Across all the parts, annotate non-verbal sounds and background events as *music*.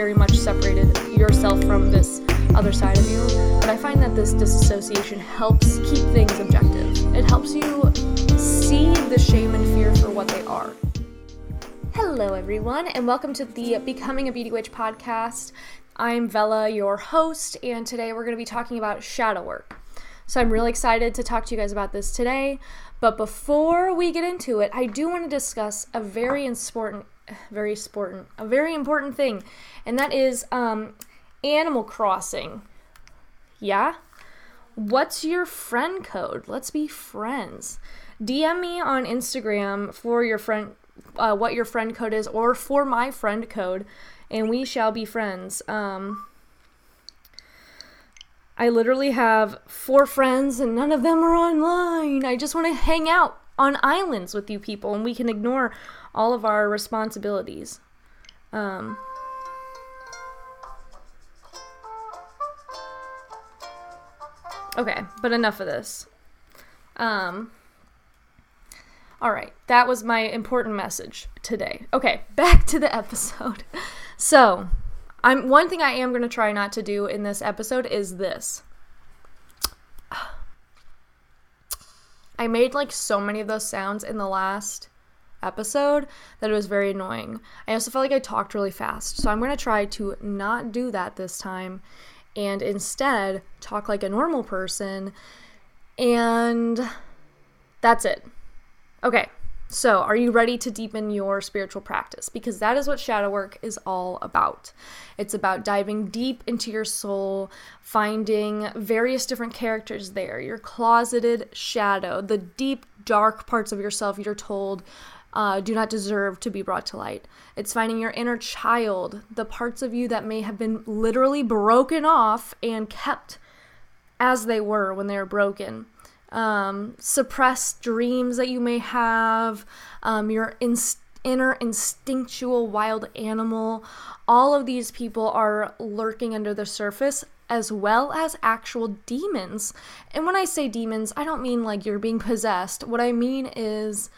very much separated yourself from this other side of you. But I find that this disassociation helps keep things objective. It helps you see the shame and fear for what they are. Hello, everyone, and welcome to the Becoming a Beauty Witch podcast. I'm Vella, your host, and today we're going to be talking about shadow work. So I'm really excited to talk to you guys about this today. But before we get into it, I do want to discuss a very important, very important, a very important thing, and that is um, Animal Crossing. Yeah? What's your friend code? Let's be friends. DM me on Instagram for your friend, uh, what your friend code is, or for my friend code, and we shall be friends. Um, I literally have four friends and none of them are online. I just want to hang out on islands with you people and we can ignore all of our responsibilities. Um, okay, but enough of this. Um, all right, that was my important message today. Okay, *laughs* back to the episode. So, I'm one thing I am going to try not to do in this episode is this. *sighs* I made like so many of those sounds in the last episode that it was very annoying. I also felt like I talked really fast. So I'm going to try to not do that this time and instead talk like a normal person and that's it. Okay. So, are you ready to deepen your spiritual practice? Because that is what shadow work is all about. It's about diving deep into your soul, finding various different characters there, your closeted shadow, the deep, dark parts of yourself you're told uh, do not deserve to be brought to light. It's finding your inner child, the parts of you that may have been literally broken off and kept as they were when they were broken um, suppressed dreams that you may have, um, your inst- inner instinctual wild animal. All of these people are lurking under the surface as well as actual demons. And when I say demons, I don't mean like you're being possessed. What I mean is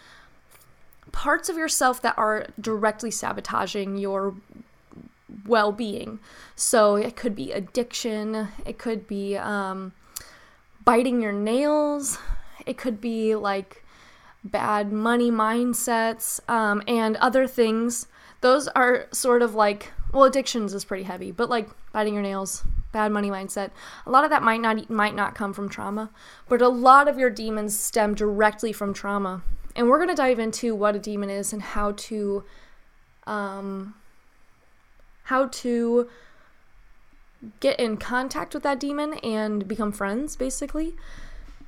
parts of yourself that are directly sabotaging your well being. So it could be addiction, it could be um, biting your nails. It could be like bad money mindsets um, and other things. Those are sort of like, well, addictions is pretty heavy, but like biting your nails, bad money mindset. A lot of that might not might not come from trauma, but a lot of your demons stem directly from trauma. And we're gonna dive into what a demon is and how to, um, how to get in contact with that demon and become friends, basically,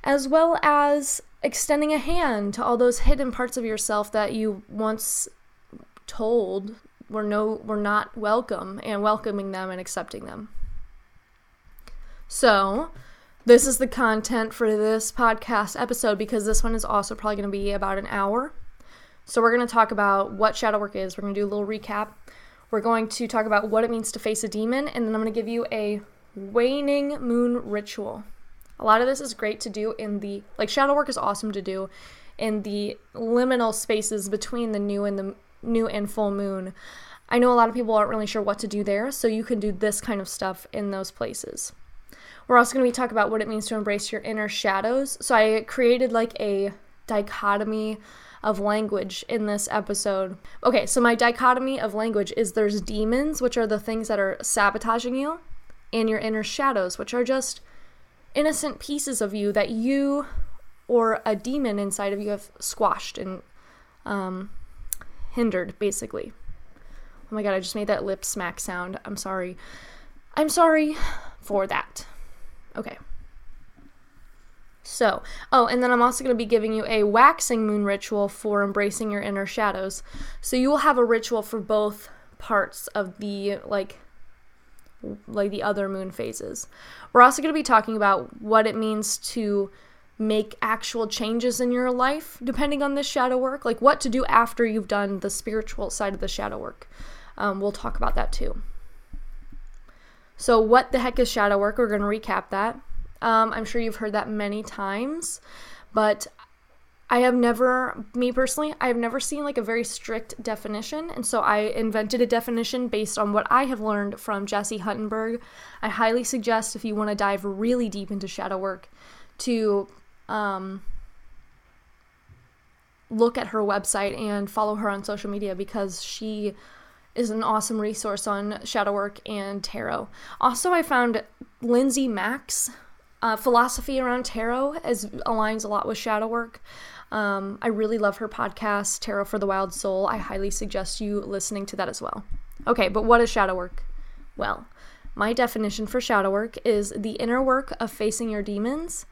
as well as extending a hand to all those hidden parts of yourself that you once told were no were not welcome and welcoming them and accepting them. So, this is the content for this podcast episode because this one is also probably going to be about an hour. So, we're going to talk about what shadow work is. We're going to do a little recap we're going to talk about what it means to face a demon, and then I'm going to give you a waning moon ritual. A lot of this is great to do in the, like, shadow work is awesome to do in the liminal spaces between the new and the new and full moon. I know a lot of people aren't really sure what to do there, so you can do this kind of stuff in those places. We're also going to be talking about what it means to embrace your inner shadows. So I created like a dichotomy of language in this episode. Okay, so my dichotomy of language is there's demons, which are the things that are sabotaging you, and your inner shadows, which are just innocent pieces of you that you or a demon inside of you have squashed and um, hindered, basically. Oh my god, I just made that lip smack sound. I'm sorry. I'm sorry for that. Okay. So, oh, and then I'm also going to be giving you a waxing moon ritual for embracing your inner shadows. So you will have a ritual for both parts of the like like the other moon phases. We're also going to be talking about what it means to make actual changes in your life depending on this shadow work, like what to do after you've done the spiritual side of the shadow work. Um, we'll talk about that too. So, what the heck is shadow work? We're going to recap that. Um, I'm sure you've heard that many times, but I have never, me personally, I have never seen like a very strict definition. And so I invented a definition based on what I have learned from Jessi Huntenburg. I highly suggest if you want to dive really deep into shadow work to um, look at her website and follow her on social media because she is an awesome resource on shadow work and tarot. Also, I found Lindsay Mack's uh, philosophy around tarot as aligns a lot with shadow work. Um, I really love her podcast, Tarot for the Wild Soul. I highly suggest you listening to that as well. Okay, but what is shadow work? Well, my definition for shadow work is the inner work of facing your demons,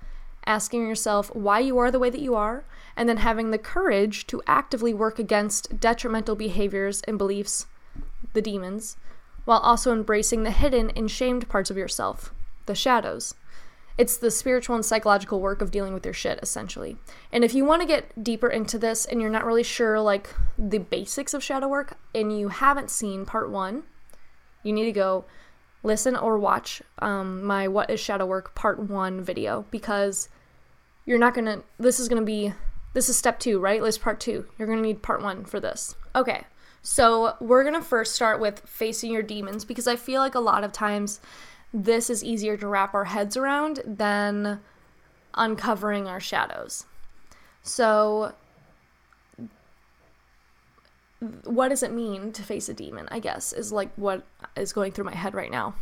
asking yourself why you are the way that you are, and then having the courage to actively work against detrimental behaviors and beliefs, the demons, while also embracing the hidden and shamed parts of yourself, the shadows. It's the spiritual and psychological work of dealing with your shit, essentially. And if you want to get deeper into this and you're not really sure, like, the basics of shadow work and you haven't seen part one, you need to go listen or watch um, my What is Shadow Work part one video because you're not gonna, this is gonna be, this is step two, right? This part two. You're gonna need part one for this. Okay, so we're gonna first start with facing your demons because I feel like a lot of times this is easier to wrap our heads around than uncovering our shadows. So, what does it mean to face a demon? I guess is like what is going through my head right now.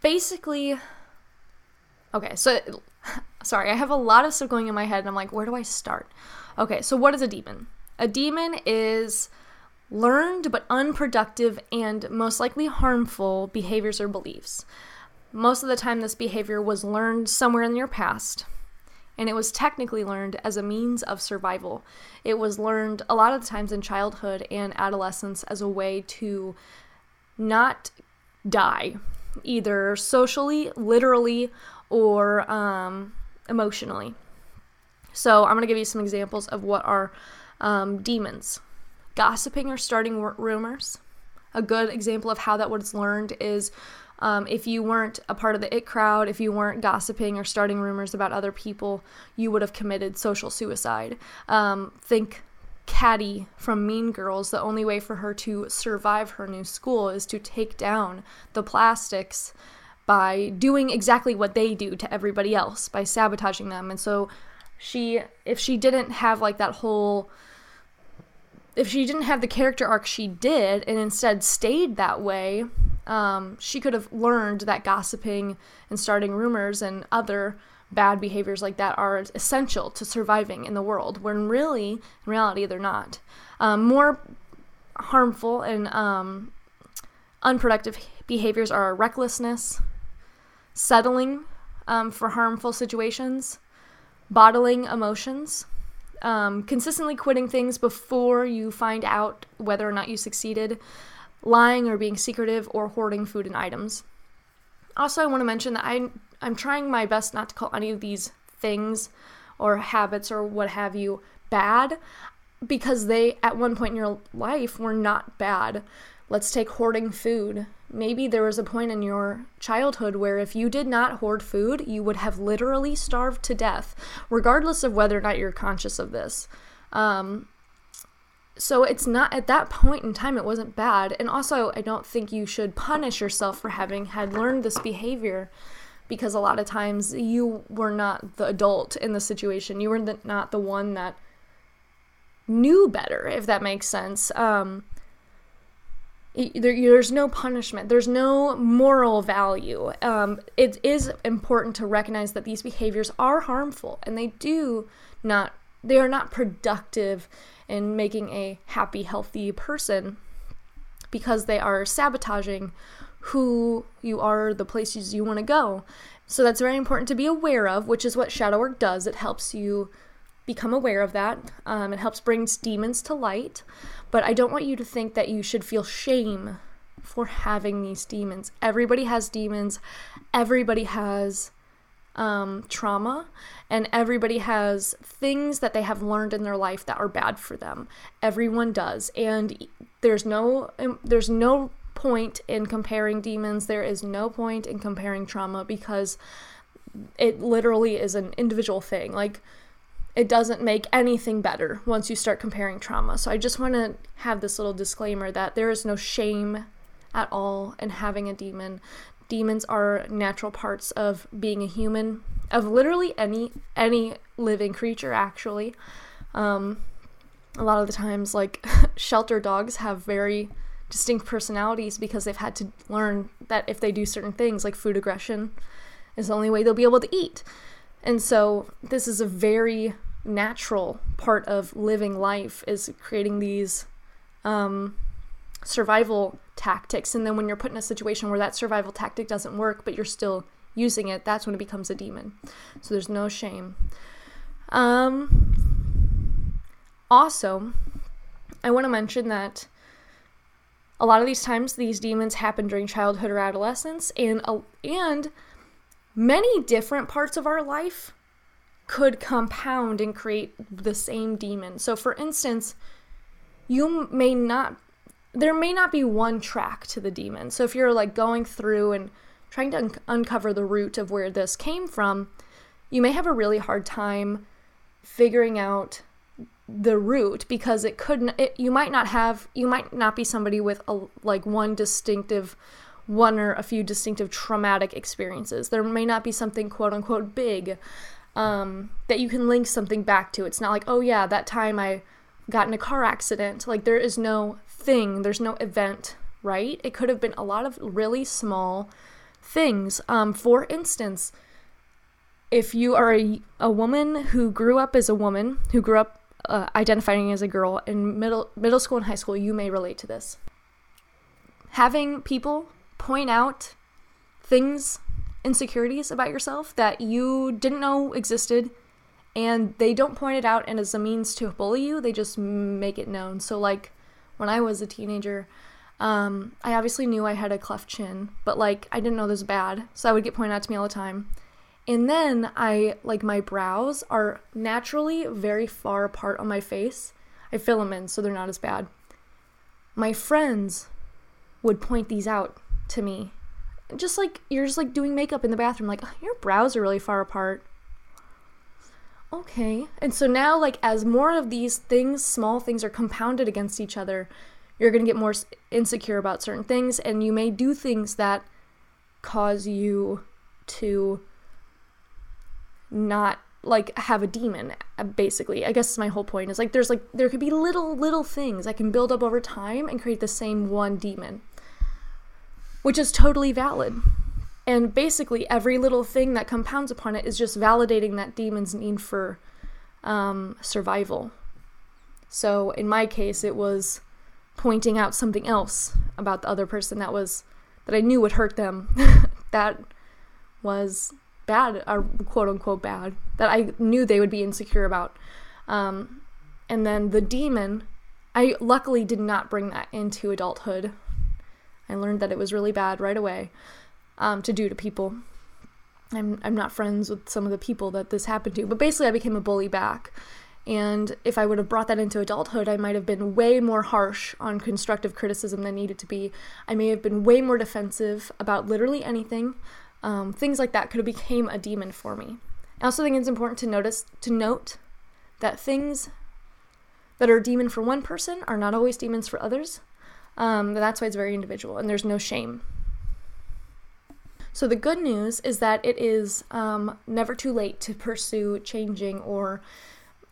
Basically, okay, so sorry, I have a lot of stuff going in my head, and I'm like, where do I start? Okay, so what is a demon? A demon is learned but unproductive and most likely harmful behaviors or beliefs. Most of the time, this behavior was learned somewhere in your past, and it was technically learned as a means of survival. It was learned a lot of the times in childhood and adolescence as a way to not die, either socially, literally, or um, emotionally. So, I'm going to give you some examples of what are um, demons gossiping or starting rumors. A good example of how that was learned is um, if you weren't a part of the it crowd, if you weren't gossiping or starting rumors about other people, you would have committed social suicide. Um, think Cady from Mean Girls, the only way for her to survive her new school is to take down the plastics by doing exactly what they do to everybody else, by sabotaging them. And so she, if she didn't have like that whole if she didn't have the character arc she did and instead stayed that way, um, she could have learned that gossiping and starting rumors and other bad behaviors like that are essential to surviving in the world, when really, in reality, they're not. Um, more harmful and um, unproductive behaviors are recklessness, settling um, for harmful situations, bottling emotions um, consistently quitting things before you find out whether or not you succeeded, lying or being secretive, or hoarding food and items. Also, I want to mention that I'm, I'm trying my best not to call any of these things or habits or what have you bad because they, at one point in your life, were not bad. Let's take hoarding food. Maybe there was a point in your childhood where if you did not hoard food, you would have literally starved to death, regardless of whether or not you're conscious of this. Um, so it's not at that point in time, it wasn't bad. And also, I don't think you should punish yourself for having had learned this behavior because a lot of times you were not the adult in the situation. You were the, not the one that knew better, if that makes sense. Um, there's no punishment. There's no moral value. Um, it is important to recognize that these behaviors are harmful and they do not they are not productive in making a happy healthy person because they are sabotaging who you are the places you want to go. So that's very important to be aware of which is what shadow work does. It helps you become aware of that. Um, it helps bring demons to light but I don't want you to think that you should feel shame for having these demons. Everybody has demons, everybody has um, trauma, and everybody has things that they have learned in their life that are bad for them. Everyone does, and there's no um, there's no point in comparing demons. There is no point in comparing trauma because it literally is an individual thing. Like it doesn't make anything better once you start comparing trauma. So I just want to have this little disclaimer that there is no shame at all in having a demon. Demons are natural parts of being a human, of literally any any living creature actually. Um, a lot of the times like *laughs* shelter dogs have very distinct personalities because they've had to learn that if they do certain things like food aggression is the only way they'll be able to eat. And so this is a very natural part of living life is creating these um, survival tactics. And then when you're put in a situation where that survival tactic doesn't work but you're still using it that's when it becomes a demon. So there's no shame. Um, also i want to mention that a lot of these times these demons happen during childhood or adolescence and and many different parts of our life could compound and create the same demon. So, for instance, you may not, there may not be one track to the demon. So, if you're like going through and trying to un- uncover the root of where this came from, you may have a really hard time figuring out the root because it couldn't it, you might not have you might not be somebody with a like one distinctive one or a few distinctive traumatic experiences there may not be something quote unquote big um, that you can link something back to. It's not like, oh yeah, that time I got in a car accident. Like there is no thing, there's no event, right? It could have been a lot of really small things. Um, for instance, if you are a, a woman who grew up as a woman, who grew up uh, identifying as a girl in middle middle school and high school, you may relate to this. Having people point out things insecurities about yourself that you didn't know existed and they don't point it out and as a means to bully you they just make it known. So like when i was a teenager um, i obviously knew i had a cleft chin but like i didn't know this was bad so i would get pointed out to me all the time. And then i like my brows are naturally very far apart on my face. I fill them in so they're not as bad. My friends would point these out to me just like you're just like doing makeup in the bathroom like your brows are really far apart. Okay. And so now like as more of these things small things are compounded against each other you're going to get more insecure about certain things and you may do things that cause you to not like have a demon uh, basically. I guess my whole point is like there's like there could be little little things that can build up over time and create the same one demon which is totally valid. And basically, every little thing that compounds upon it is just validating that demon's need for um, survival. So, in my case, it was pointing out something else about the other person that was that I knew would hurt them. *laughs* that was bad, or quote unquote bad, that I knew they would be insecure about. Um, and then the demon, I luckily did not bring that into adulthood. I learned that it was really bad right away um, to do to people. I'm, I'm not friends with some of the people that this happened to, but basically, I became a bully back. And if I would have brought that into adulthood, I might have been way more harsh on constructive criticism than needed to be. I may have been way more defensive about literally anything. Um, things like that could have became a demon for me. I also think it's important to notice to note that things that are a demon for one person are not always demons for others. Um, that's why it's very individual and there's no shame. So, the good news is that it is um, never too late to pursue changing or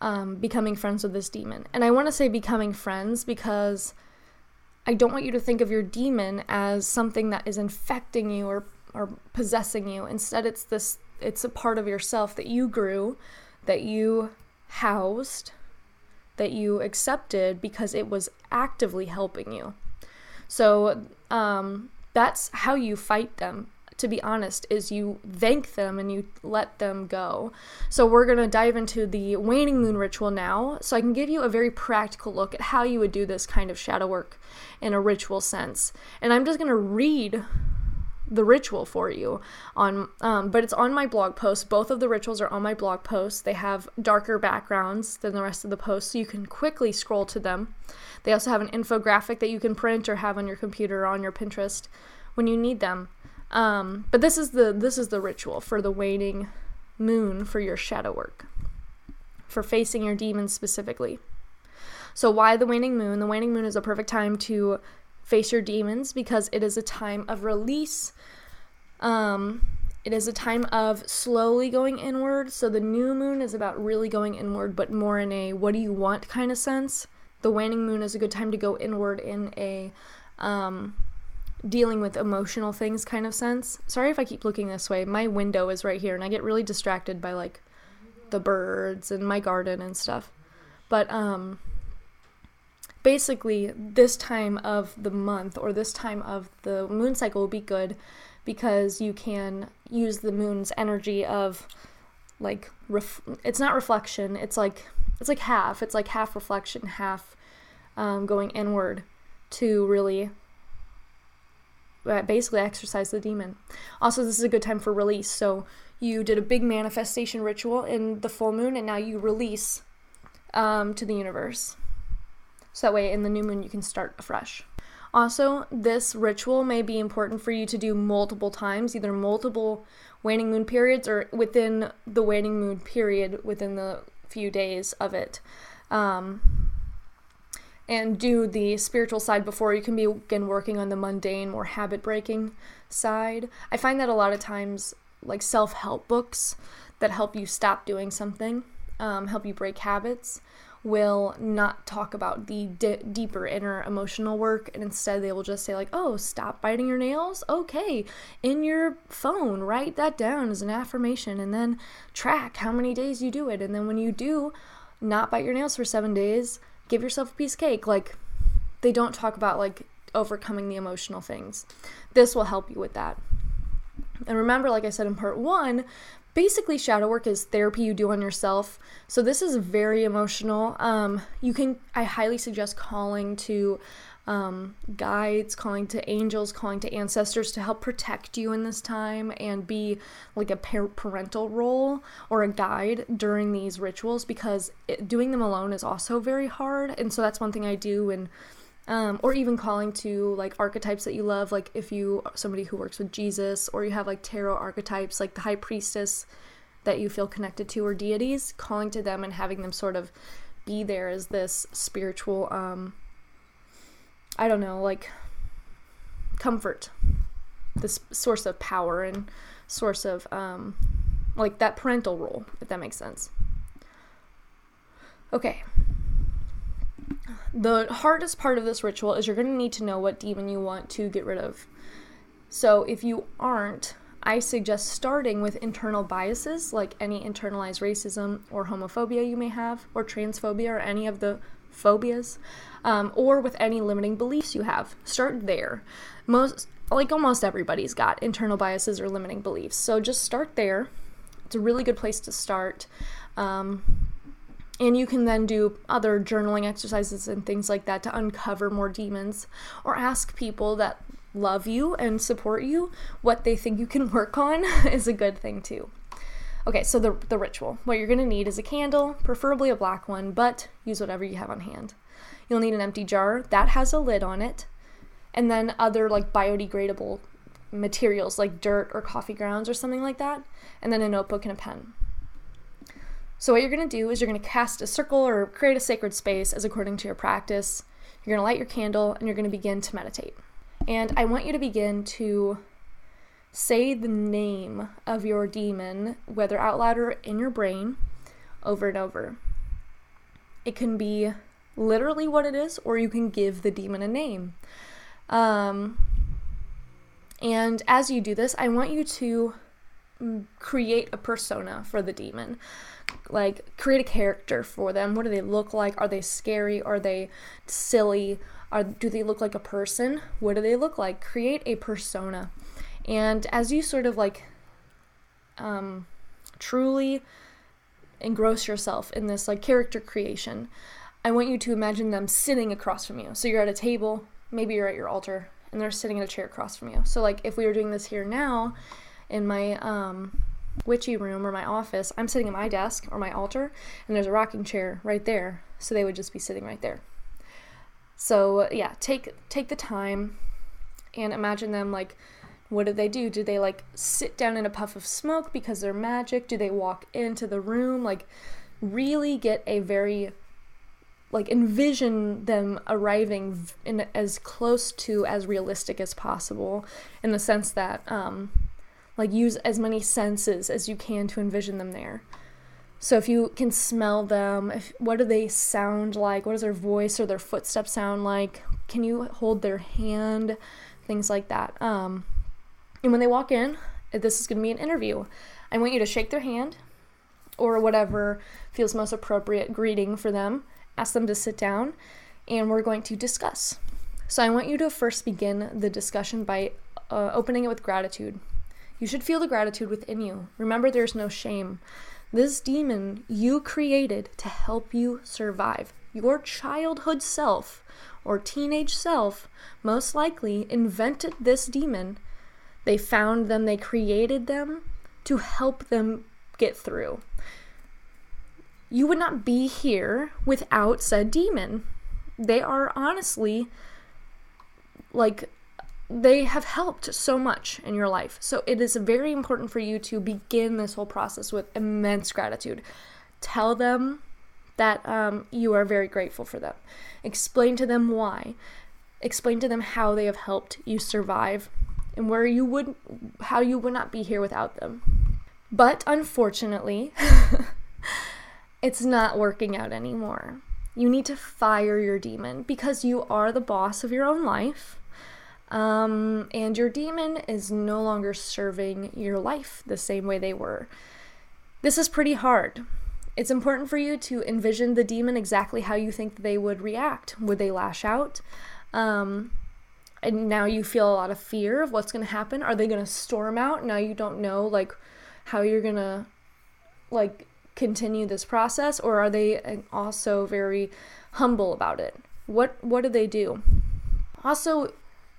um, becoming friends with this demon. And I want to say becoming friends because I don't want you to think of your demon as something that is infecting you or, or possessing you. Instead, it's this it's a part of yourself that you grew, that you housed, that you accepted because it was actively helping you. So um, that's how you fight them to be honest, is you thank them and you let them go. So, we're going to dive into the waning moon ritual now, so I can give you a very practical look at how you would do this kind of shadow work in a ritual sense. And I'm just going to read the ritual for you on um, but it's on my blog post both of the rituals are on my blog post they have darker backgrounds than the rest of the posts so you can quickly scroll to them they also have an infographic that you can print or have on your computer or on your pinterest when you need them um, but this is the this is the ritual for the waning moon for your shadow work for facing your demons specifically. So, why the waning moon? The waning moon is a perfect time to face your demons because it is a time of release. Um, it is a time of slowly going inward. So, the new moon is about really going inward, but more in a what do you want kind of sense. The waning moon is a good time to go inward in a um, dealing with emotional things kind of sense. Sorry if I keep looking this way. My window is right here and I get really distracted by like the birds and my garden and stuff. But um basically this time of the month or this time of the moon cycle will be good because you can use the moon's energy of like ref- it's not reflection it's like it's like half it's like half reflection half um, going inward to really uh, basically exercise the demon. Also this is a good time for release. So you did a big manifestation ritual in the full moon and now you release um, to the universe so that way in the new moon you can start afresh. Also, this ritual may be important for you to do multiple times, either multiple waning moon periods or within the waning moon period within the few days of it. Um, and do the spiritual side before you can begin working on the mundane, more habit breaking side. I find that a lot of times, like self help books that help you stop doing something, um, help you break habits, will not talk about the d- deeper inner emotional work and instead they will just say like oh stop biting your nails? Okay in your phone write that down as an affirmation and then track how many days you do it. And then when you do not bite your nails for 7 days give yourself a piece of cake. Like they don't talk about like overcoming the emotional things. This will help you with that. And remember like i said in part 1 basically shadow work is therapy you do on yourself. So this is very emotional. Um, you can i highly suggest calling to um, guides calling to angels calling to ancestors to help protect you in this time and be like a par- parental role or a guide during these rituals because it, doing them alone is also very hard. And so that's one thing i do and um, or even calling to like archetypes that you love like if you somebody who works with jesus or you have like tarot archetypes like the high priestess that you feel connected to or deities calling to them and having them sort of be there as this spiritual um i don't know like comfort this source of power and source of um like that parental role if that makes sense. Okay the hardest part of this ritual is you're going to need to know what demon you want to get rid of. So if you aren't, I suggest starting with internal biases like any internalized racism or homophobia you may have, or transphobia or any of the phobias, um, or with any limiting beliefs you have. Start there. Most, like almost everybody's got internal biases or limiting beliefs. So just start there. It's a really good place to start. Um, and you can then do other journaling exercises and things like that to uncover more demons or ask people that love you and support you what they think you can *laughs* work on *laughs* is a good thing too. Okay, so the, the ritual. What you're to need is a candle, preferably a black one, but use whatever you have on hand. You'll need an empty jar that has a lid on it, and then other like biodegradable materials like dirt or coffee grounds or something like that, and then a notebook and a pen. So, what you're going to do is you're going to cast a circle or create a sacred space as according to your practice. You're going to light your candle and you're going to begin to meditate. And I want you to begin to say the name of your demon, whether out loud or in your brain, over and over. It can be literally what it is, or you can give the demon a name. Um, and as you do this, I want you to mm, create a persona for the demon like create a character for them. What do they look like? Are they scary? Are they silly? Are do they look like a person? What do they look like? Create a persona. And as you sort of like um truly engross yourself in this like character creation, I want you to imagine them sitting across from you. So you're at a table, maybe you're at your altar, and they're sitting in a chair across from you. So like if we were doing this here now in my um witchy room or my office, I'm sitting at my desk or my altar, and there's a rocking chair right there. So they would just be sitting right there. So yeah, take take the time and imagine them like what do they do? Do they like sit down in a puff of smoke because they're magic? Do they walk into the room? Like really get a very like envision them arriving in as close to as realistic as possible in the sense that um, like use as many senses as you can to envision them there. So if you can smell them if, what do they sound like? What does their voice or their footsteps sound like? Can you hold their hand? Things like that. Um, and when they walk in this is going to be an interview. I want you to shake their hand or whatever feels most appropriate greeting for them. Ask them to sit down, and we're going to discuss. So I want you to first begin the discussion by uh, opening it with gratitude. You should feel the gratitude within you. Remember, there's no shame. This demon you created to help you survive. Your childhood self or teenage self most likely invented this demon. They found them, they created them to help them get through you would not be here without said demon. They are honestly like they have helped so much in your life. So it is very important for you to begin this whole process with immense gratitude. Tell them that um, you are very grateful for them. Explain to them why. Explain to them how they have helped you survive and where you would how you would not be here without them. But unfortunately, *laughs* it's not working out anymore. You need to fire your demon because you are the boss of your own life. Um, and your demon is no longer serving your life the same way they were. This is pretty hard. It's important for you to envision the demon exactly how you think they would react. Would they lash out? Um, and now you feel a lot of fear of what's going to happen. Are they going to storm out? Now you don't know like how you're going to like continue this process or are they also very humble about it? What what do they do? Also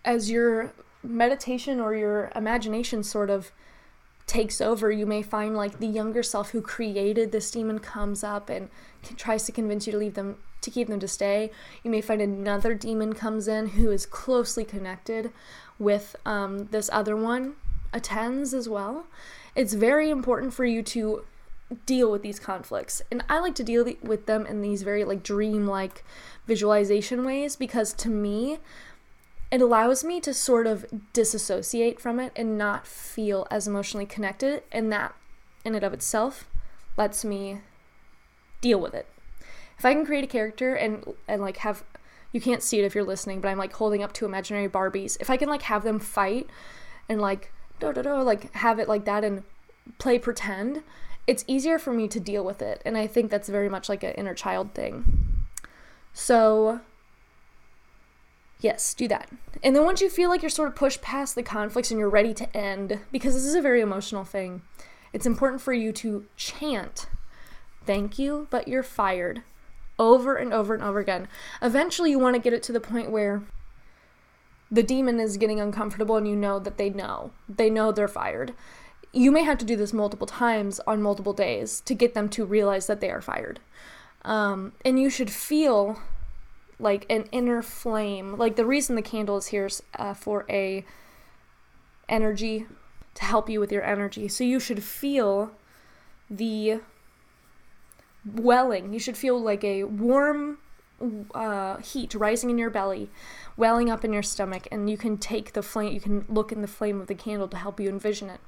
as your meditation or your imagination sort of takes over, you may find like the younger self who created this demon comes up and tries to convince you to leave them to keep them to stay. You may find another demon comes in who is closely connected with um, this other one, attends as well. It's very important for you to deal with these conflicts. And I like to deal with them in these very like dream-like visualization ways because to me it allows me to sort of disassociate from it and not feel as emotionally connected and that in and of itself lets me deal with it. If I can create a character and and like have you can't see it if you're listening, but I'm like holding up two imaginary Barbies. If I can like have them fight and like do do do like have it like that and play pretend, it's easier for me to deal with it. And I think that's very much like an inner child thing. So, yes, do that. And then once you feel like you're sort of pushed past the conflicts and you're ready to end, because this is a very emotional thing, it's important for you to chant, Thank you, but you're fired over and over and over again. Eventually, you want to get it to the point where the demon is getting uncomfortable and you know that they know. They know they're fired you may have to do this multiple times on multiple days to get them to realize that they are fired. Um, and you should feel like an inner flame. Like the reason the candle is here is uh, for a energy to help you with your energy. So you should feel the welling. You should feel like a warm uh, heat rising in your belly, welling up in your stomach, and you can take the flame. You can look in the flame of the candle to help you envision it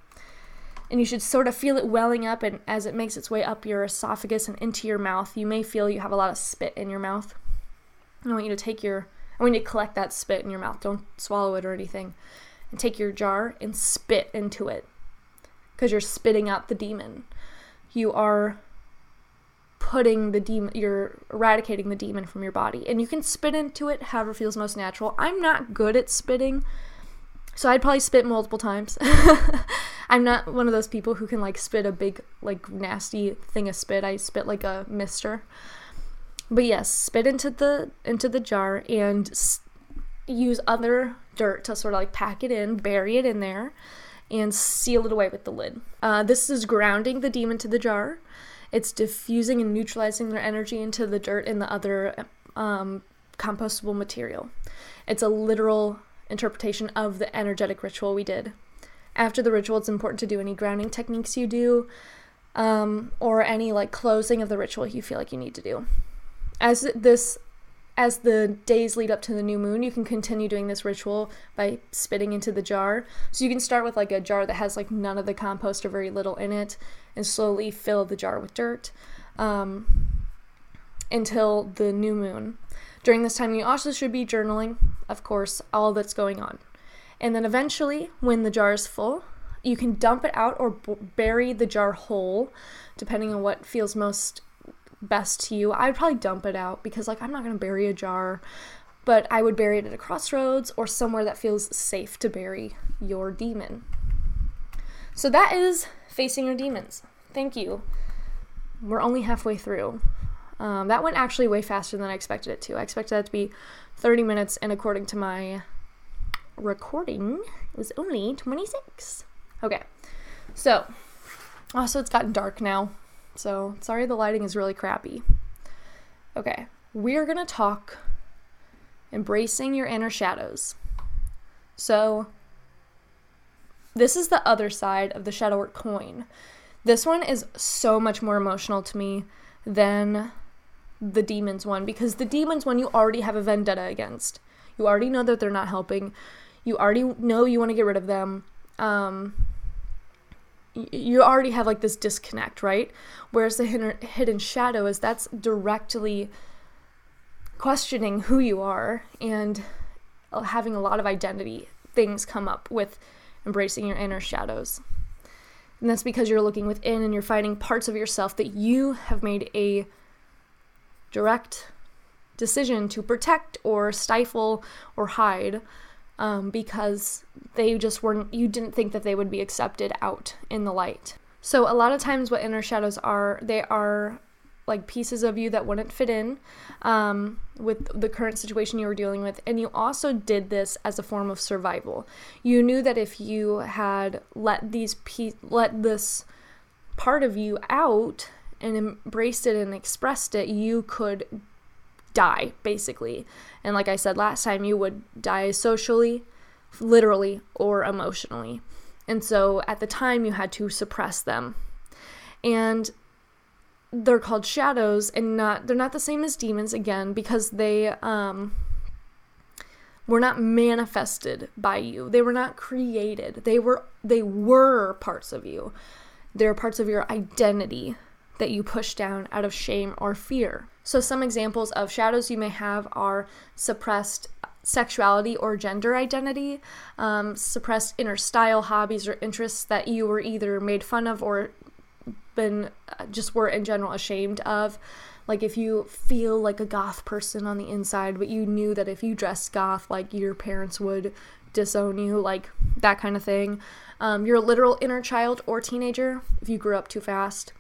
and you should sort of feel it welling up and as it makes its way up your esophagus and into your mouth you may feel you have a lot of spit in your mouth i want you to take your i want you to collect that spit in your mouth don't swallow it or anything and take your jar and spit into it because you're spitting out the demon you are putting the demon you're eradicating the demon from your body and you can spit into it however feels most natural i'm not good at spitting so I'd probably spit multiple times. *laughs* I'm not one of those people who can like spit a big like nasty thing of spit. I spit like a mister. But yes, spit into the into the jar and s- use other dirt to sort of like pack it in, bury it in there, and seal it away with the lid. Uh, this is grounding the demon to the jar. It's diffusing and neutralizing their energy into the dirt and the other um, compostable material. It's a literal interpretation of the energetic ritual we did. After the ritual, it's important to do any grounding techniques you do. um, or any like closing of the ritual you feel like you need to do. As this as the days lead up to the new moon, you can continue doing this ritual by spitting into the jar. So you can start with like a jar that has like none of the compost or very little in it and slowly fill the jar with dirt um, until the new moon. During this time, you also should be journaling, of course, all that's going on. And then eventually, when the jar is full, you can dump it out or b- bury the jar whole, depending on what feels most best to you. I'd probably dump it out because, like, I'm not going to bury a jar, but I would bury it at a crossroads or somewhere that feels safe to bury your demon. So that is facing your demons. Thank you. We're only halfway through. Um, that went actually way faster than I expected it to. I expected that to be 30 minutes, and according to my recording, it was only 26. Okay, so also it's gotten dark now, so sorry the lighting is really crappy. Okay, we're gonna talk embracing your inner shadows. So, this is the other side of the shadow work coin. This one is so much more emotional to me than the demons one because the demons one you already have a vendetta against. You already know that they're not helping. You already know you want to get rid of them. Um, you already have like this disconnect, right? Whereas the hidden shadow is that's directly questioning who you are and uh, having a lot of identity things come up with embracing your inner shadows. And that's because you're looking within and you're finding parts of yourself that you have made a direct decision to protect or stifle or hide um, because they just weren't, you didn't think that they would be accepted out in the light. So, a lot of times, what inner shadows are, they are like pieces of you that wouldn't fit in um, with the current situation you were dealing with. And you also did this as a form of survival. You knew that if you had let these pe- let this part of you out and embraced it and expressed it, you could die, basically. And like I said last time, you would die socially, literally, or emotionally. And so at the time, you had to suppress them. And they're called shadows and not they're not the same as demons again because they um were not manifested by you they were not created they were they were parts of you they're parts of your identity that you push down out of shame or fear. So, some examples of shadows you may have are suppressed sexuality or gender identity, um, suppressed inner style, hobbies, or interests that you were either made fun of or been uh, just were in general ashamed of. Like if you feel like a goth person on the inside, but you knew that if you dressed goth, like your parents would disown you, like that kind of thing. Um, your literal inner child or teenager, if you grew up too fast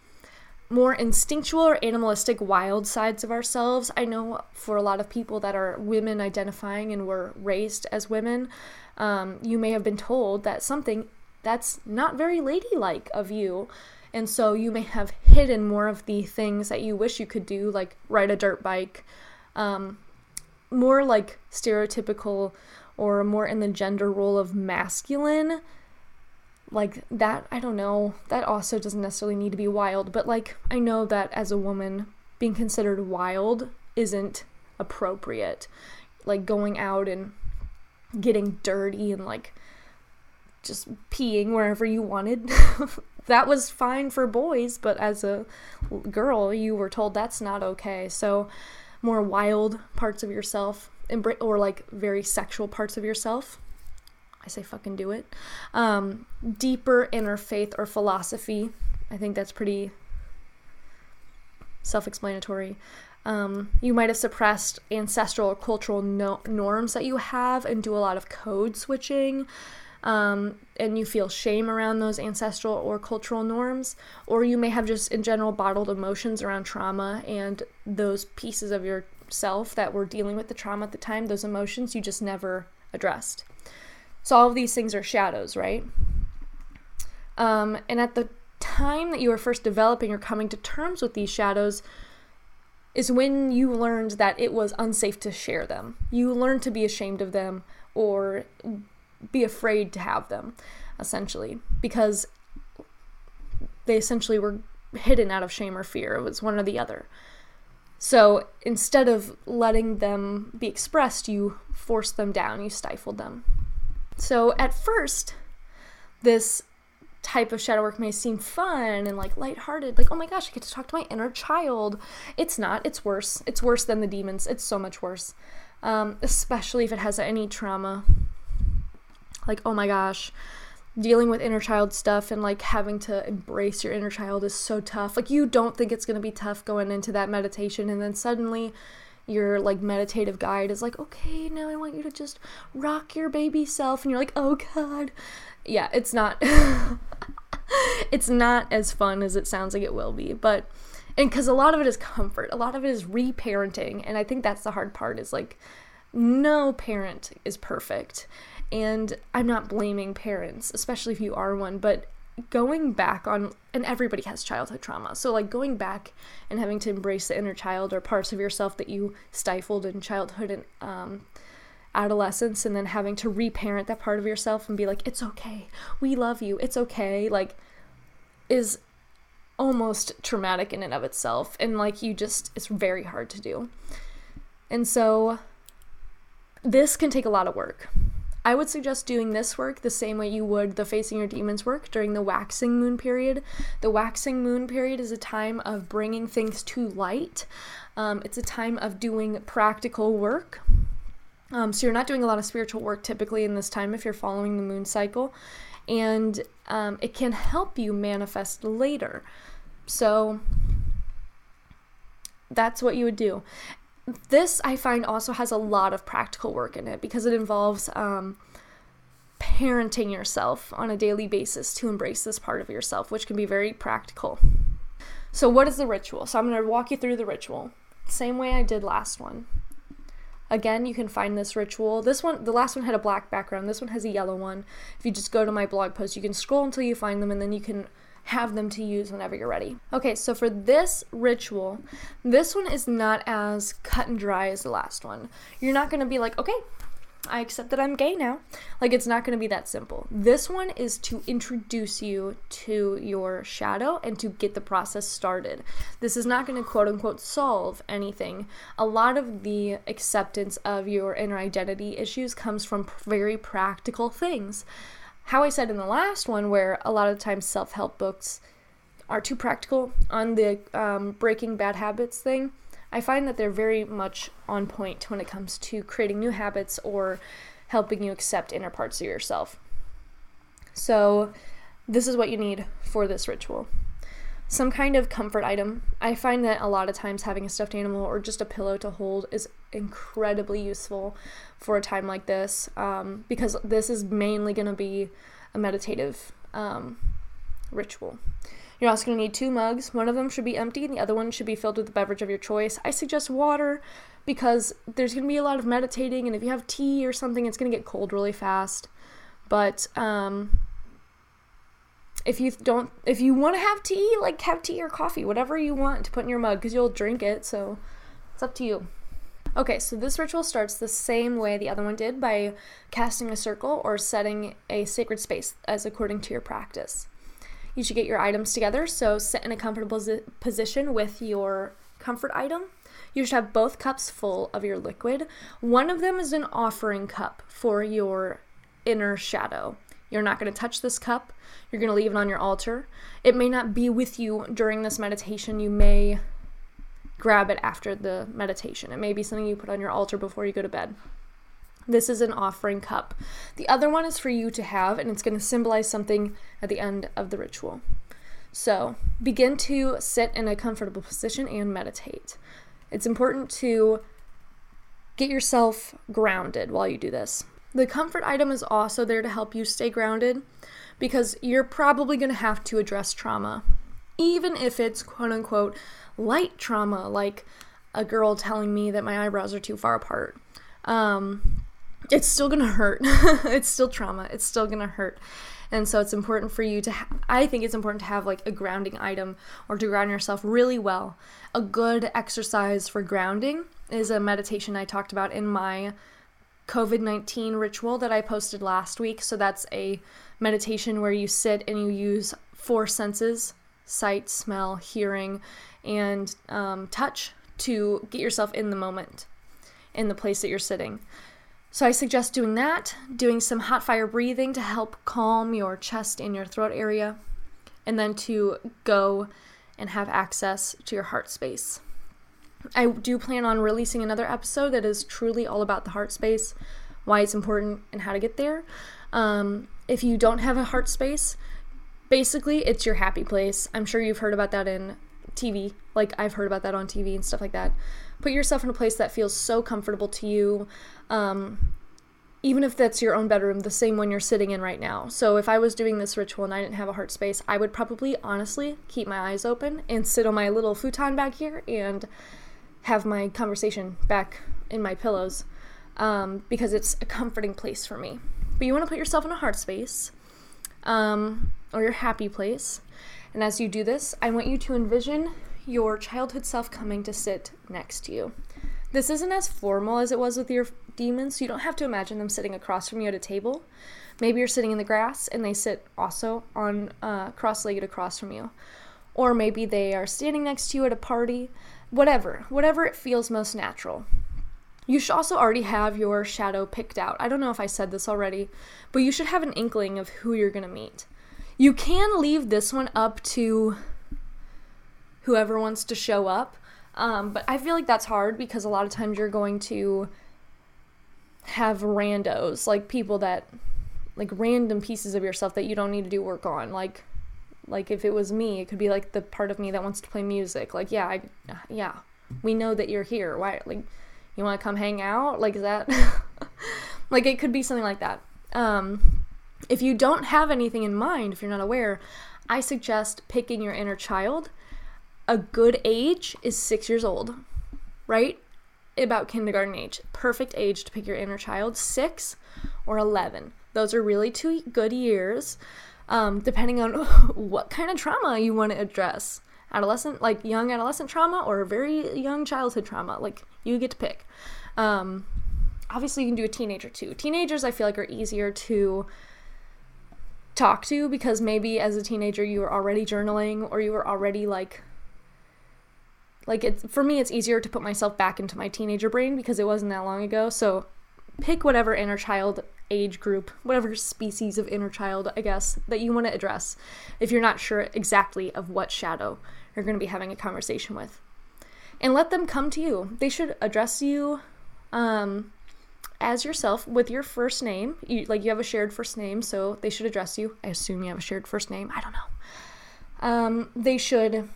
more instinctual or animalistic wild sides of ourselves. I know for a lot of people that are women identifying and were raised as women, um, you may have been told that something that's not very ladylike of you. And so you may have hidden more of the things that you wish you could do, like ride a dirt bike, um, more like stereotypical or more in the gender role of masculine like that i don't know that also doesn't necessarily need to be wild but like i know that as a woman being considered wild isn't appropriate. Like going out and getting dirty and like just peeing wherever you wanted *laughs* that was fine for boys but as a girl you were told that's not okay. So more wild parts of yourself or like very sexual parts of yourself I say fucking do it. Um, deeper inner faith or philosophy. I think that's pretty self explanatory. Um, you might have suppressed ancestral or cultural no- norms that you have and do a lot of code switching. Um, and you feel shame around those ancestral or cultural norms, or you may have just in general bottled emotions around trauma and those pieces of yourself that were dealing with the trauma at the time, those emotions you just never addressed. So all of these things are shadows, right? Um, and at the time that you were first developing or coming to terms with these shadows is when you learned that it was unsafe to share them. You learned to be ashamed of them or be afraid to have them, essentially, because they essentially were hidden out of shame or fear. It was one or the other. So instead of letting them be expressed, you forced them down, you stifled them. So at first, this type of shadow work may seem fun and like lighthearted, like, oh my gosh, I get to talk to my inner child. It's not, it's worse. It's worse than the demons. It's so much worse. Um, especially if it has any trauma. Like, oh my gosh, dealing with inner child stuff and like having to embrace your inner child is so tough. Like, you don't think it's gonna be tough going into that meditation, and then suddenly your like meditative guide is like, okay, now I want you to just rock your baby self, and you're like, oh god, yeah, it's not, *laughs* it's not as fun as it sounds like it will be, but and because a lot of it is comfort, a lot of it is reparenting, and I think that's the hard part is like, no parent is perfect, and I'm not blaming parents, especially if you are one, but going back on and everybody has childhood trauma. So like going back and having to embrace the inner child or parts of yourself that you stifled in childhood and um, adolescence and then having to reparent that part of yourself and be like it's okay. We love you. It's okay like is almost traumatic in and of itself and like you just it's very hard to do. And so this can take a lot of work I would suggest doing this work the same way you would the facing your demons work during the waxing moon period. The waxing moon period is a time of bringing things to light. Um, it's a time of doing practical work. Um, so you're not doing a lot of spiritual work typically in this time if you're following the moon cycle, and um, it can help you manifest later. So that's what you would do this I find also has a lot of practical work in it because it involves um, parenting yourself on a daily basis to embrace this part of yourself, which can be very practical. So, what is the ritual? So, I'm going to walk you through the ritual, same way I did last one. Again, you can find this ritual. This one, the last one had a black background. This one has a yellow one. If you just go to my blog post, you can scroll until you find them and then you can have them to use whenever you're ready. Okay, so for this ritual, this one is not as cut and dry as the last one. You're not going to be like, okay, I accept that I'm gay now. Like, it's not going to be that simple. This one is to introduce you to your shadow and to get the process started. This is not going to quote unquote solve anything. A lot of the acceptance of your inner identity issues comes from very practical things how I said in the last one, where a lot of times self help books are too practical on the um, breaking bad habits thing, I find that they're very much on point when it comes to creating new habits or helping you accept inner parts of yourself. So, this is what you need for this ritual some kind of comfort item. I find that a lot of times having a stuffed animal or just a pillow to hold is incredibly useful for a time like this um, because this is mainly going to be a meditative um, ritual. You're also going to need two mugs. One of them should be empty and the other one should be filled with the beverage of your choice. I suggest water because there's going to be a lot of meditating, and if you have tea or something, it's going to get cold really fast. But um, if you don't if you want to have tea like have tea or coffee whatever you want to put in your mug because you'll drink it so it's up to you. Okay so this ritual starts the same way the other one did by casting a circle or setting a sacred space as according to your practice. You should get your items together so sit in a comfortable position with your comfort item. You should have both cups full of your liquid. One of them is an offering cup for your inner shadow you're not going to touch this cup. You're going to leave it on your altar. It may not be with you during this meditation. You may grab it after the meditation. It may be something you put on your altar before you go to bed. This is an offering cup. The other one is for you to have, and it's going to symbolize something at the end of the ritual. So begin to sit in a comfortable position and meditate. It's important to get yourself grounded while you do this. The comfort item is also there to help you stay grounded because you're probably going to have to address trauma, even if it's quote unquote light trauma, like a girl telling me that my eyebrows are too far apart. Um, it's still going to hurt. *laughs* it's still trauma. It's still going to hurt. And so it's important for you to, ha- I think it's important to have like a grounding item or to ground yourself really well. A good exercise for grounding is a meditation I talked about in my COVID 19 ritual that I posted last week. So that's a meditation where you sit and you use four senses sight, smell, hearing, and um, touch to get yourself in the moment, in the place that you're sitting. So I suggest doing that, doing some hot fire breathing to help calm your chest and your throat area, and then to go and have access to your heart space. I do plan on releasing another episode that is truly all about the heart space, why it's important, and how to get there. Um, if you don't have a heart space, basically it's your happy place. I'm sure you've heard about that in TV. Like I've heard about that on TV and stuff like that. Put yourself in a place that feels so comfortable to you. Um, even if that's your own bedroom, the same one you're sitting in right now. So if I was doing this ritual and I didn't have a heart space, I would probably honestly keep my eyes open and sit on my little futon back here and have my conversation back in my pillows um, because it's a comforting place for me. But you want to put yourself in a heart space um, or your happy place. And as you do this, I want you to envision your childhood self coming to sit next to you. This isn't as formal as it was with your demons, you don't have to imagine them sitting across from you at a table. Maybe you're sitting in the grass and they sit also on uh, cross legged across from you. Or maybe they are standing next to you at a party. Whatever, whatever it feels most natural. You should also already have your shadow picked out. I don't know if I said this already, but you should have an inkling of who you're going to meet. You can leave this one up to whoever wants to show up, um, but I feel like that's hard because a lot of times you're going to have randos, like people that, like random pieces of yourself that you don't need to do work on. Like, like if it was me, it could be like the part of me that wants to play music. Like, yeah, I, yeah, we know that you're here. Why, like, you want to come hang out? Like, is that, *laughs* like, it could be something like that. Um, if you don't have anything in mind, if you're not aware, I suggest picking your inner child. A good age is six years old, right? About kindergarten age. Perfect age to pick your inner child, six or 11. Those are really two good years, um, depending on *laughs* what kind of trauma you want to address adolescent, like young adolescent trauma or very young childhood trauma. Like you get to pick. Um, obviously, you can do a teenager too. Teenagers, I feel like, are easier to talk to because maybe as a teenager you were already journaling or you were already like like it's for me it's easier to put myself back into my teenager brain because it wasn't that long ago so pick whatever inner child age group whatever species of inner child i guess that you want to address if you're not sure exactly of what shadow you're going to be having a conversation with and let them come to you. They should address you um, as yourself with your first name. You, like you have a shared first name, so they should address you. I assume you have a shared first name. I don't know. Um, they should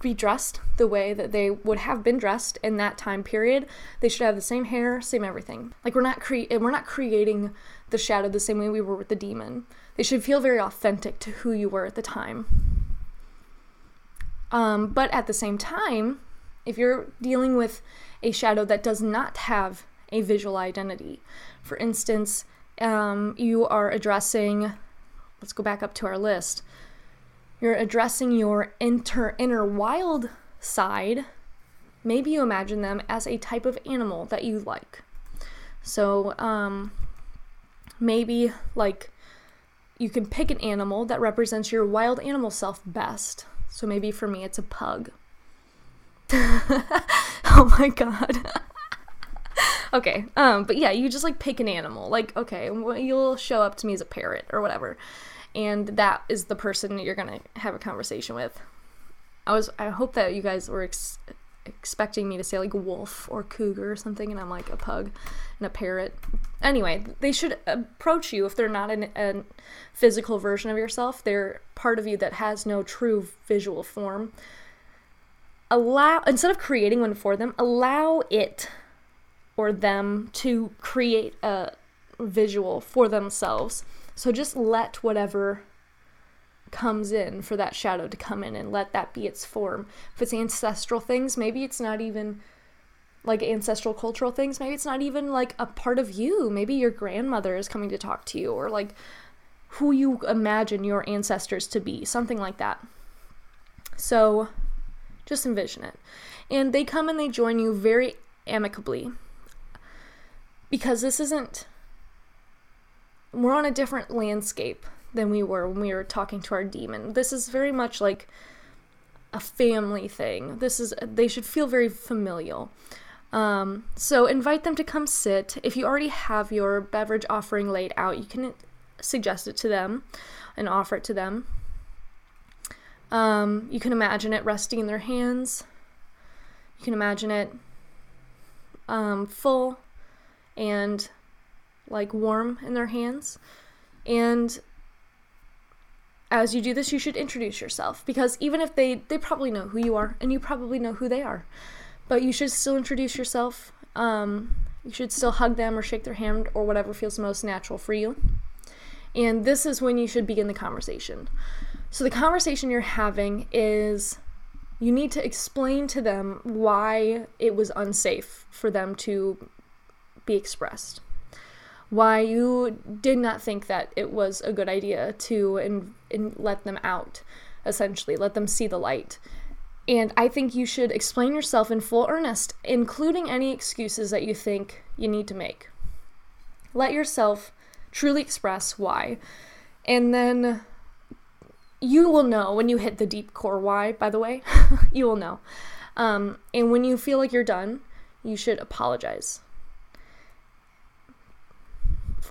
be dressed the way that they would have been dressed in that time period. They should have the same hair, same everything. Like we're not cre- we're not creating the shadow the same way we were with the demon. They should feel very authentic to who you were at the time. Um, but at the same time, if you're dealing with a shadow that does not have a visual identity, for instance, um, you are addressing, let's go back up to our list, you're addressing your inter, inner wild side. Maybe you imagine them as a type of animal that you like. So, um, maybe like you can pick an animal that represents your wild animal self best. So maybe for me it's a pug. *laughs* oh my god. *laughs* okay. Um but yeah, you just like pick an animal. Like okay, you'll show up to me as a parrot or whatever. And that is the person you're going to have a conversation with. I was I hope that you guys were ex- expecting me to say like wolf or cougar or something and I'm like a pug and a parrot. Anyway, they should approach you if they're not a physical version of yourself. They're part of you that has no true visual form. Allow instead of creating one for them, allow it or them to create a visual for themselves. So just let whatever comes in for that shadow to come in and let that be its form. If it's ancestral things, maybe it's not even like ancestral cultural things, maybe it's not even like a part of you. Maybe your grandmother is coming to talk to you or like who you imagine your ancestors to be, something like that. So just envision it. And they come and they join you very amicably because this isn't we're on a different landscape than we were when we were talking to our demon. This is very much like a family thing. This is they should feel very familial. Um, so invite them to come sit. If you already have your beverage offering laid out, you can suggest it to them and offer it to them. Um, you can imagine it resting in their hands. You can imagine it um, full and like warm in their hands. And as you do this, you should introduce yourself because even if they they probably know who you are and you probably know who they are, but you should still introduce yourself. Um, you should still hug them or shake their hand or whatever feels most natural for you. And this is when you should begin the conversation. So the conversation you're having is you need to explain to them why it was unsafe for them to be expressed why you did not think that it was a good idea to and in, let them out essentially let them see the light. And i think you should explain yourself in full earnest including any excuses that you think you need to make. Let yourself truly express why. And then you will know when you hit the deep core why by the way. *laughs* You will know. Um, and when you feel like you're done you should apologize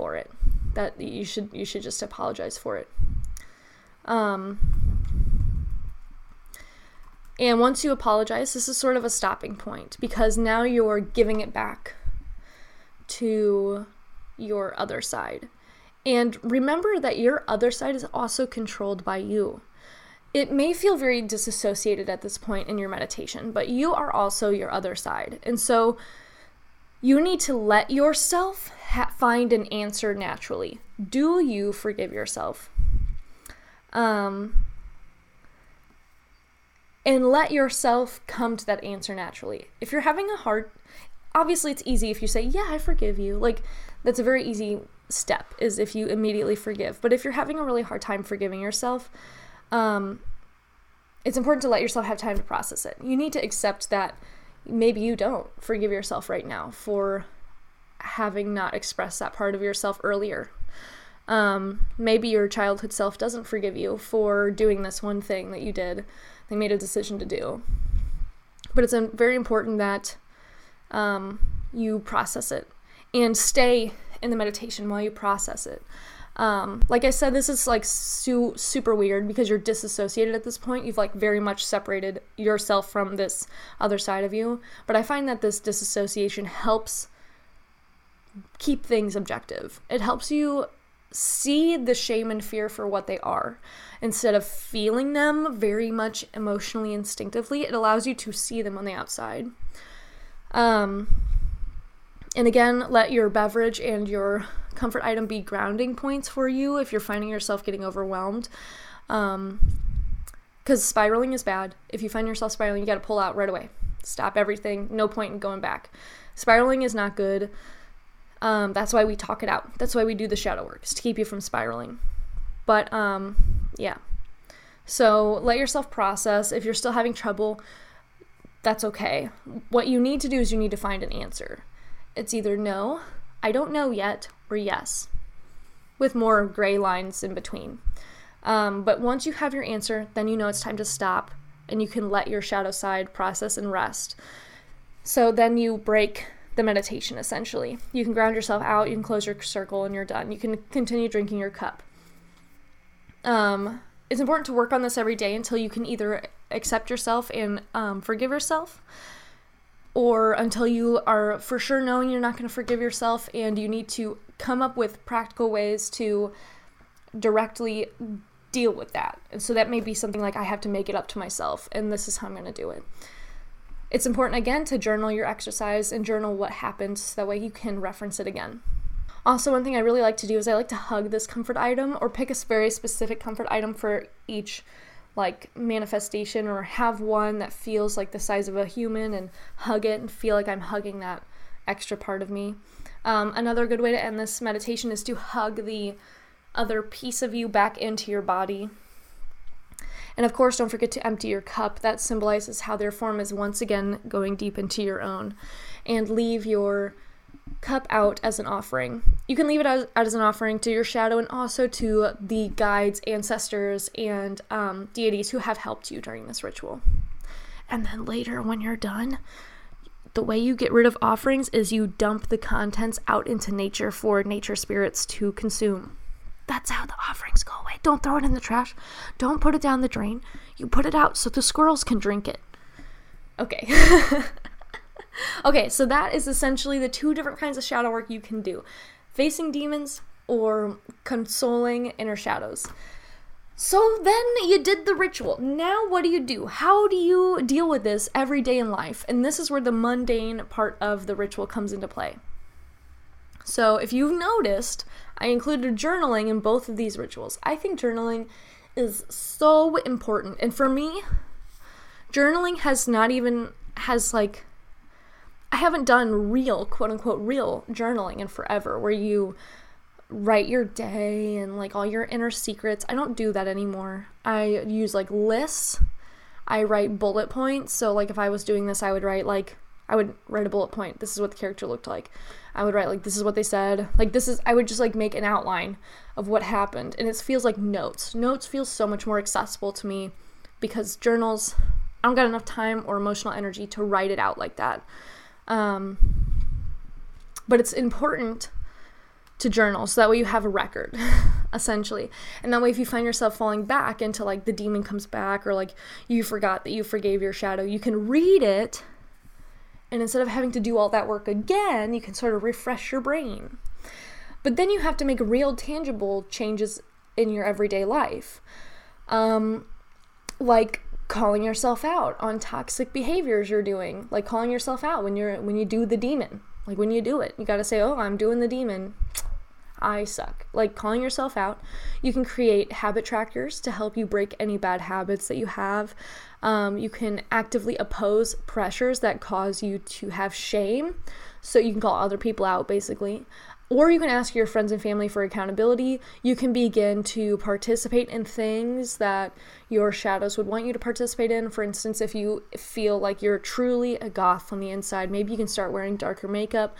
for it. That you should you should just apologize for it. Um, and once you apologize, this is sort of a stopping point because now you're giving it back to your other side. And remember that your other side is also controlled by you. It may feel very disassociated at this point in your meditation, but you are also your other side. And so you need to let yourself ha- find an answer naturally. Do you forgive yourself? Um, and let yourself come to that answer naturally. If you're having a hard, obviously it's easy if you say, "Yeah, I forgive you." Like that's a very easy step is if you immediately forgive. But if you're having a really hard time forgiving yourself, um, it's important to let yourself have time to process it. You need to accept that maybe you don't forgive yourself right now for having not expressed that part of yourself earlier. Um, maybe your childhood self doesn't forgive you for doing this one thing that you did, they made a decision to do. But it's very important that um, you process it and stay in the meditation while you process it. Um, like I said, this is like su- super weird because you're disassociated at this point. You've like very much separated yourself from this other side of you. But I find that this disassociation helps keep things objective. It helps you see the shame and fear for what they are instead of feeling them very much emotionally instinctively. It allows you to see them on the outside. Um, and again, let your beverage and your comfort item be grounding points for you if you're finding yourself getting overwhelmed. Um, because spiraling is bad. If you find yourself spiraling, you got to pull out right away. Stop everything. No point in going back. Spiraling is not good. Um, that's why we talk it out. That's why we do the shadow work, is to keep you from spiraling. But um, yeah. So let yourself process. If you're still having trouble, that's okay. What you need to do is you need to find an answer. It's either no, I don't know yet, or yes, with more gray lines in between. Um, but once you have your answer, then you know it's time to stop and you can let your shadow side process and rest. So then you break the meditation essentially. You can ground yourself out, you can close your circle, and you're done. You can continue drinking your cup. Um, it's important to work on this every day until you can either accept yourself and um, forgive yourself or until you are for sure knowing you're not going to forgive yourself and you need to come up with practical ways to directly deal with that. And so that may be something like I have to make it up to myself and this is how I'm going to do it. It's important again to journal your exercise and journal what happened so that way you can reference it again. Also, one thing I really like to do is I like to hug this comfort item or pick a very specific comfort item for each like manifestation or have one that feels like the size of a human and hug it and feel like I'm hugging that extra part of me. Um, another good way to end this meditation is to hug the other piece of you back into your body. And of course, don't forget to empty your cup. That symbolizes how their form is once again going deep into your own. And leave your cup out as an offering. you can leave it as, as an offering to your shadow and also to the guides, ancestors, and um, deities who have helped you during this ritual. And then later, when you're done, the way you get rid of offerings is you dump the contents out into nature for nature spirits to consume. That's how the offerings go away. Don't throw it in the trash. Don't put it down the drain. You put it out so the squirrels can drink it. Okay. *laughs* *laughs* okay, so that is essentially the two different kinds of shadow work you can do facing demons or consoling inner shadows. So then you did the ritual. Now what do you do? How do you deal with this every day in life? And this is where the mundane part of the ritual comes into play. So if you've noticed, I included journaling in both of these rituals. I think journaling is so important. And for me, journaling has not even has like I haven't done real, quote unquote, real journaling in forever where you write your day and like all your inner secrets. I don't do that anymore. I use like lists. I write bullet points. So, like, if I was doing this, I would write like, I would write a bullet point. This is what the character looked like. I would write like, this is what they said. Like, this is, I would just like make an outline of what happened. And it feels like notes. Notes feel so much more accessible to me because journals, I don't got enough time or emotional energy to write it out like that. Um, but it's important to journal so that way you have a record *laughs* essentially. And that way if you find yourself falling back into like the demon comes back or like you forgot that you forgave your shadow you can read it. And instead of having to do all that work again you can sort of refresh your brain. But then you have to make real tangible changes in your everyday life. Um, like calling yourself out on toxic behaviors you're doing like calling yourself out when you're when you do the demon like when you do it you got to say oh i'm doing the demon I suck. Like calling yourself out. You can create habit trackers to help you break any bad habits that you have. Um, you can actively oppose pressures that cause you to have shame. So you can call other people out basically. Or you can ask your friends and family for accountability. You can begin to participate in things that your shadows would want you to participate in. For instance, if you feel like you're truly a goth on the inside, maybe you can start wearing darker makeup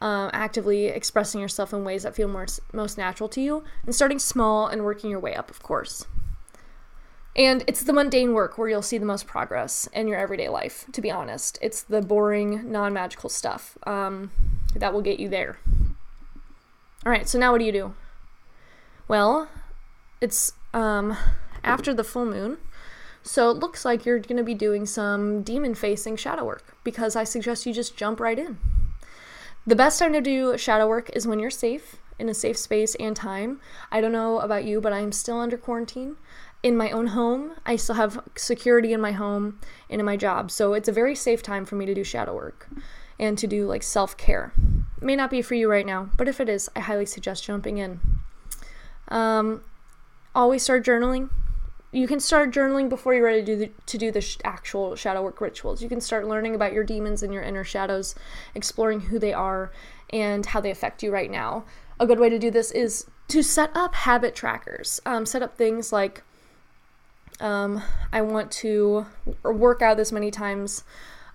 um, actively expressing yourself in ways that feel more, most natural to you, and starting small and working your way up, of course. And it's the mundane work where you'll see the most progress in your everyday life, to be honest. It's the boring, non magical stuff um, that will get you there. All right, so now what do you do? Well, it's um, after the full moon. So it looks like you're going to be doing some demon facing shadow work because I suggest you just jump right in. The best time to do shadow work is when you're safe, in a safe space and time. I don't know about you, but I'm still under quarantine in my own home. I still have security in my home and in my job. So it's a very safe time for me to do shadow work and to do like self care. May not be for you right now, but if it is, I highly suggest jumping in. Um, always start journaling you can start journaling before you're ready to do the, to do the sh- actual shadow work rituals. You can start learning about your demons and your inner shadows, exploring who they are and how they affect you right now. A good way to do this is to set up habit trackers. Um, set up things like um, I want to work out this many times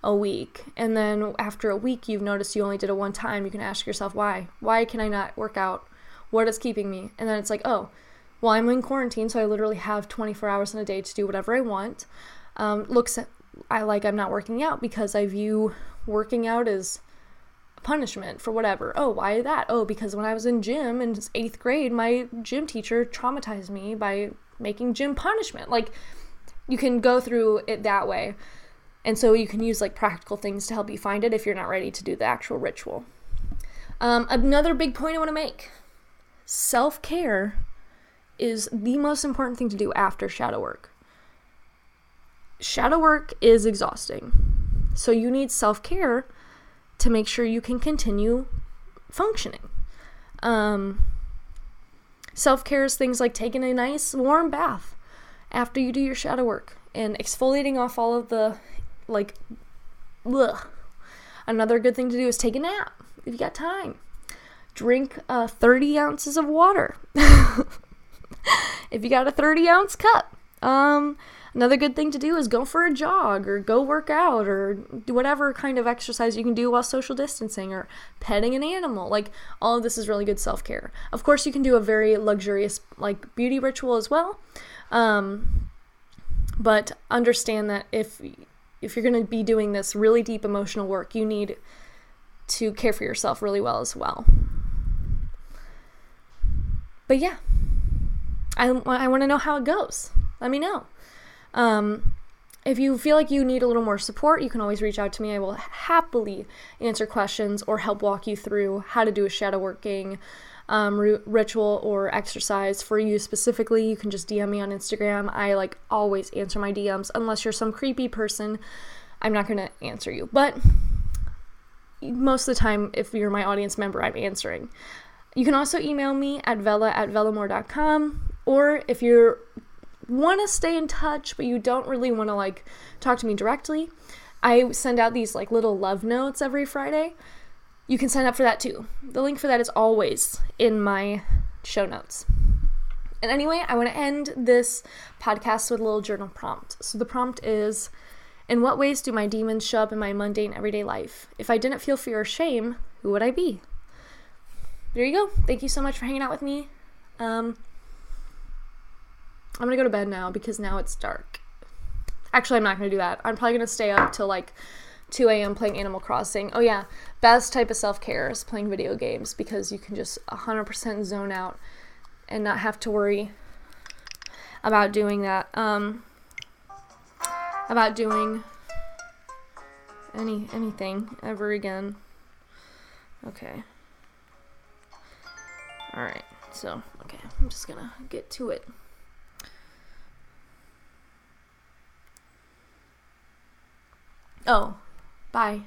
a week. And then after a week, you've noticed you only did it one time. You can ask yourself, why? Why can I not work out? What is keeping me? And then it's like, oh, well, I'm in quarantine, so I literally have 24 hours in a day to do whatever I want. Um, looks I like I'm not working out because I view working out as a punishment for whatever. Oh, why that? Oh, because when I was in gym in eighth grade, my gym teacher traumatized me by making gym punishment. Like, you can go through it that way. And so you can use like practical things to help you find it if you're not ready to do the actual ritual. Um, another big point I want to make self care is the most important thing to do after shadow work. Shadow work is exhausting. So you need self care to make sure you can continue functioning. Um, self care is things like taking a nice warm bath after you do your shadow work and exfoliating off all of the, like, ugh. Another good thing to do is take a nap if you got time. Drink uh, 30 ounces of water. *laughs* if you got a 30 ounce cup. Um, Another good thing to do is go for a jog or go work out or do whatever kind of exercise you can do while social distancing or petting an animal. Like all of this is really good self-care. Of course, you can do a very luxurious like beauty ritual as well. Um, but understand that if if you're going to be doing this really deep emotional work, you need to care for yourself really well as well. But yeah, I, I want to know how it goes. Let me know. Um, if you feel like you need a little more support, you can always reach out to me. I will happily answer questions or help walk you through how to do a shadow working um, r- ritual or exercise for you specifically. You can just DM me on Instagram. I like always answer my DMs unless you're some creepy person. I'm not going to answer you. But most of the time, if you're my audience member, I'm answering. You can also email me at vela at velamore.com, or if you want to stay in touch, but you don't really want to like talk to me directly, I send out these like little love notes every Friday. You can sign up for that too. The link for that is always in my show notes. And anyway, I want to end this podcast with a little journal prompt. So the prompt is In what ways do my demons show up in my mundane everyday life? If I didn't feel fear or shame, who would I be? There you go. Thank you so much for hanging out with me. Um, I'm gonna go to bed now because now it's dark. Actually, I'm not gonna do that. I'm probably gonna stay up till like 2 a.m. playing Animal Crossing. Oh, yeah, best type of self care is playing video games because you can just 100% zone out and not have to worry about doing that. Um, about doing any anything ever again. Okay. All right. So, okay, I'm just going to get to it. Oh, Bye.